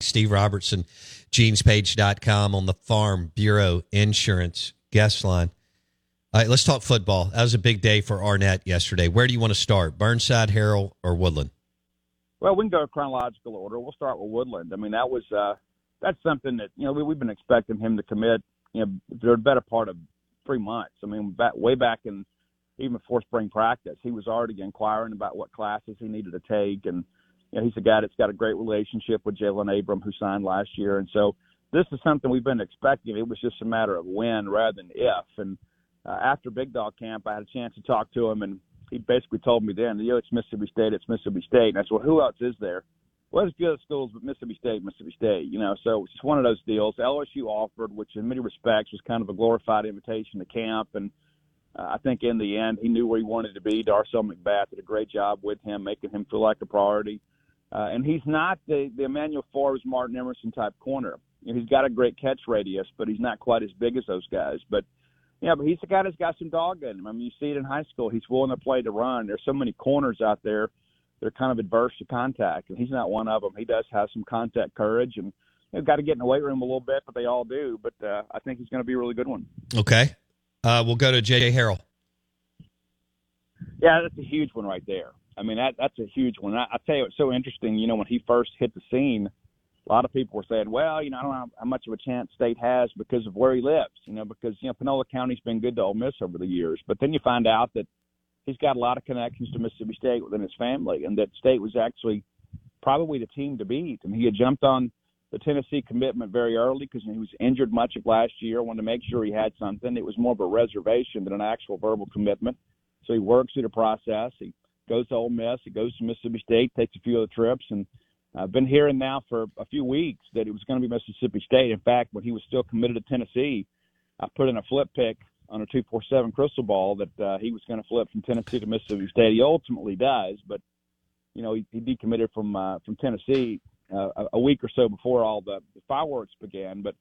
Steve Robertson, genespage.com on the Farm Bureau Insurance guest line. All right, let's talk football. That was a big day for Arnett yesterday. Where do you want to start? Burnside, Harrell, or Woodland? Well, we can go chronological order. We'll start with Woodland. I mean, that was uh, that's something that you know we, we've been expecting him to commit. You know, the better part of three months. I mean, back way back in even before spring practice, he was already inquiring about what classes he needed to take, and you know, he's a guy that's got a great relationship with Jalen Abram, who signed last year, and so this is something we've been expecting. It was just a matter of when rather than if. And uh, after Big Dog Camp, I had a chance to talk to him, and he basically told me then, you know, it's Mississippi State, it's Mississippi State. And I said, well, who else is there? Well, as good schools, but Mississippi State, Mississippi State, you know. So it's just one of those deals. LSU offered, which in many respects was kind of a glorified invitation to camp, and uh, I think in the end he knew where he wanted to be. Darcel McBath did a great job with him, making him feel like a priority. Uh, and he's not the the Emmanuel Forbes, Martin Emerson type corner. You know, he's got a great catch radius, but he's not quite as big as those guys. But yeah, but he's the guy that's got some dog in him. I mean, you see it in high school. He's willing to play to run. There's so many corners out there they're kind of adverse to contact, and he's not one of them. He does have some contact courage, and you know, got to get in the weight room a little bit, but they all do. But uh, I think he's going to be a really good one. Okay, uh, we'll go to JJ Harrell. Yeah, that's a huge one right there. I mean, that that's a huge one. I, I tell you, it's so interesting. You know, when he first hit the scene, a lot of people were saying, "Well, you know, I don't know how much of a chance State has because of where he lives." You know, because you know Panola County's been good to Ole Miss over the years, but then you find out that he's got a lot of connections to Mississippi State within his family, and that State was actually probably the team to beat. And he had jumped on the Tennessee commitment very early because he was injured much of last year. Wanted to make sure he had something. It was more of a reservation than an actual verbal commitment. So he works through the process. He goes to Ole Miss. He goes to Mississippi State, takes a few of the trips, and I've been hearing now for a few weeks that it was going to be Mississippi State. In fact, when he was still committed to Tennessee, I put in a flip pick on a 247 crystal ball that uh, he was going to flip from Tennessee to Mississippi State. He ultimately does, but you know he, he decommitted from uh, from Tennessee uh, a week or so before all the, the fireworks began. But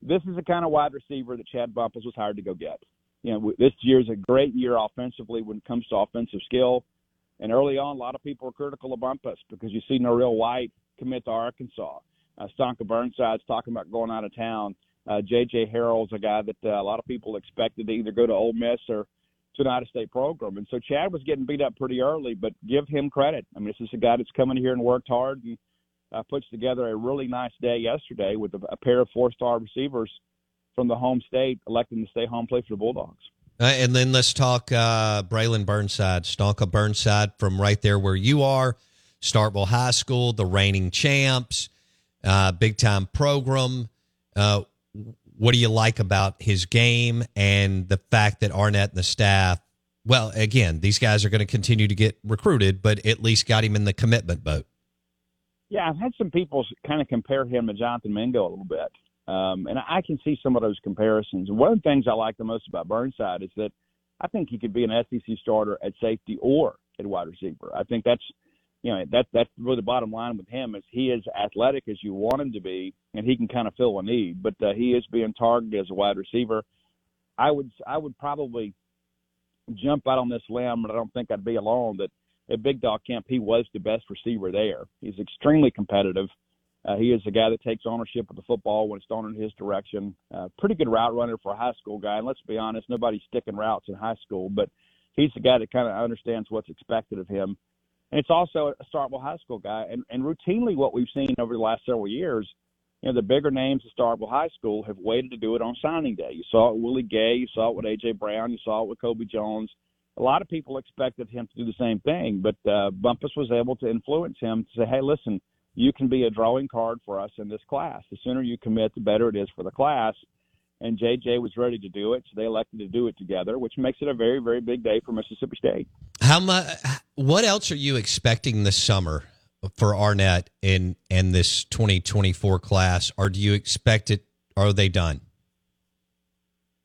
this is the kind of wide receiver that Chad Bumphis was hired to go get. You know, this year is a great year offensively when it comes to offensive skill. And early on, a lot of people are critical of Bumphis because you see Norell White commit to Arkansas. Uh, Stonka Burnside's talking about going out of town. Uh, J.J. Harrell's a guy that uh, a lot of people expected to either go to Ole Miss or to an out-of-state program. And so Chad was getting beat up pretty early, but give him credit. I mean, this is a guy that's coming here and worked hard and uh, puts together a really nice day yesterday with a, a pair of four-star receivers from the home state electing to stay home play for the Bulldogs. Uh, and then let's talk uh, Braylon Burnside, Stonka Burnside from right there where you are, Starkville High School, the reigning champs, uh, big time program. Uh, what do you like about his game and the fact that Arnett and the staff, well, again, these guys are going to continue to get recruited, but at least got him in the commitment boat? Yeah, I've had some people kind of compare him to Jonathan Mingo a little bit. Um, and I can see some of those comparisons. One of the things I like the most about Burnside is that I think he could be an SEC starter at safety or at wide receiver. I think that's you know that that's really the bottom line with him is he is athletic as you want him to be, and he can kind of fill a need. But uh, he is being targeted as a wide receiver. I would I would probably jump out on this limb, but I don't think I'd be alone. That at Big Dog Camp he was the best receiver there. He's extremely competitive. Uh, he is a guy that takes ownership of the football when it's thrown in his direction. Uh, pretty good route runner for a high school guy. And let's be honest, nobody's sticking routes in high school, but he's the guy that kind of understands what's expected of him and it's also a Starkville High School guy. And, and routinely, what we've seen over the last several years, you know, the bigger names of Starkville High School have waited to do it on signing day. You saw it with Willie Gay, you saw it with AJ Brown, you saw it with Kobe Jones. A lot of people expected him to do the same thing, but uh, Bumphis was able to influence him to say, "Hey, listen, you can be a drawing card for us in this class. The sooner you commit, the better it is for the class." and JJ was ready to do it, so they elected to do it together, which makes it a very, very big day for Mississippi State. How much? What else are you expecting this summer for Arnett in and this 2024 class, or do you expect it? Are they done?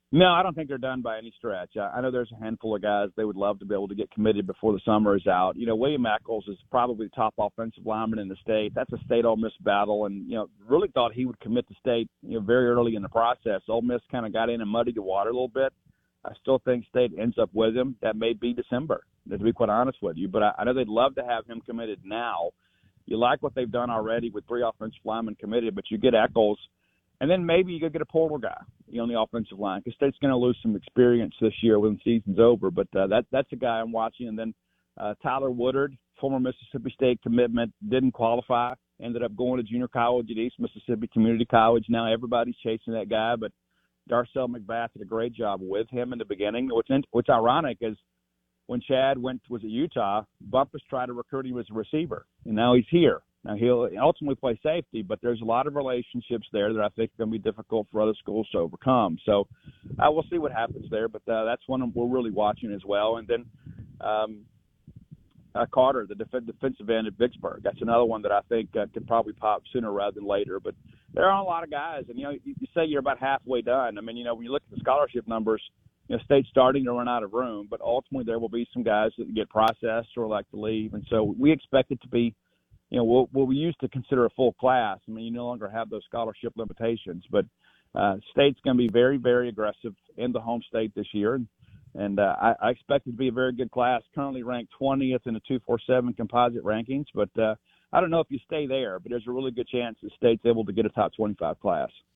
No, I don't think they're done by any stretch. I, I know there's a handful of guys they would love to be able to get committed before the summer is out. You know, William Eccles is probably the top offensive lineman in the state. That's a state Ole Miss battle, and you know, really thought he would commit to state. You know, very early in the process, Ole Miss kind of got in and muddied the water a little bit. I still think State ends up with him. That may be December, to be quite honest with you. But I, I know they'd love to have him committed now. You like what they've done already with three offensive linemen committed, but you get Eccles – and then maybe you go get a portal guy on the offensive line because State's going to lose some experience this year when the season's over. But uh, that that's a guy I'm watching. And then uh, Tyler Woodard, former Mississippi State commitment, didn't qualify. Ended up going to junior college at East Mississippi Community College. Now everybody's chasing that guy, but Darcel McBath did a great job with him in the beginning. What's in, what's ironic is when Chad went was at Utah, Bumphis tried to recruit him as a receiver, and now he's here. Now he'll ultimately play safety, but there's a lot of relationships there that I think are going to be difficult for other schools to overcome. So uh, we'll see what happens there, but uh, that's one we're really watching as well. And then um, uh, Carter, the def- defensive end at Vicksburg, that's another one that I think uh, could probably pop sooner rather than later. But there are a lot of guys, and you know, you, you say you're about halfway done. I mean, you know, when you look at the scholarship numbers, you know, state's starting to run out of room, but ultimately there will be some guys that get processed or like to leave, and so we expect it to be you know, what, what we used to consider a full class. I mean, you no longer have those scholarship limitations, but uh, state's going to be very, very aggressive in the home state this year, and and uh, I, I expect it to be a very good class. Currently ranked 20th in the 247 composite rankings, but uh, I don't know if you stay there, but there's a really good chance that state's able to get a top 25 class.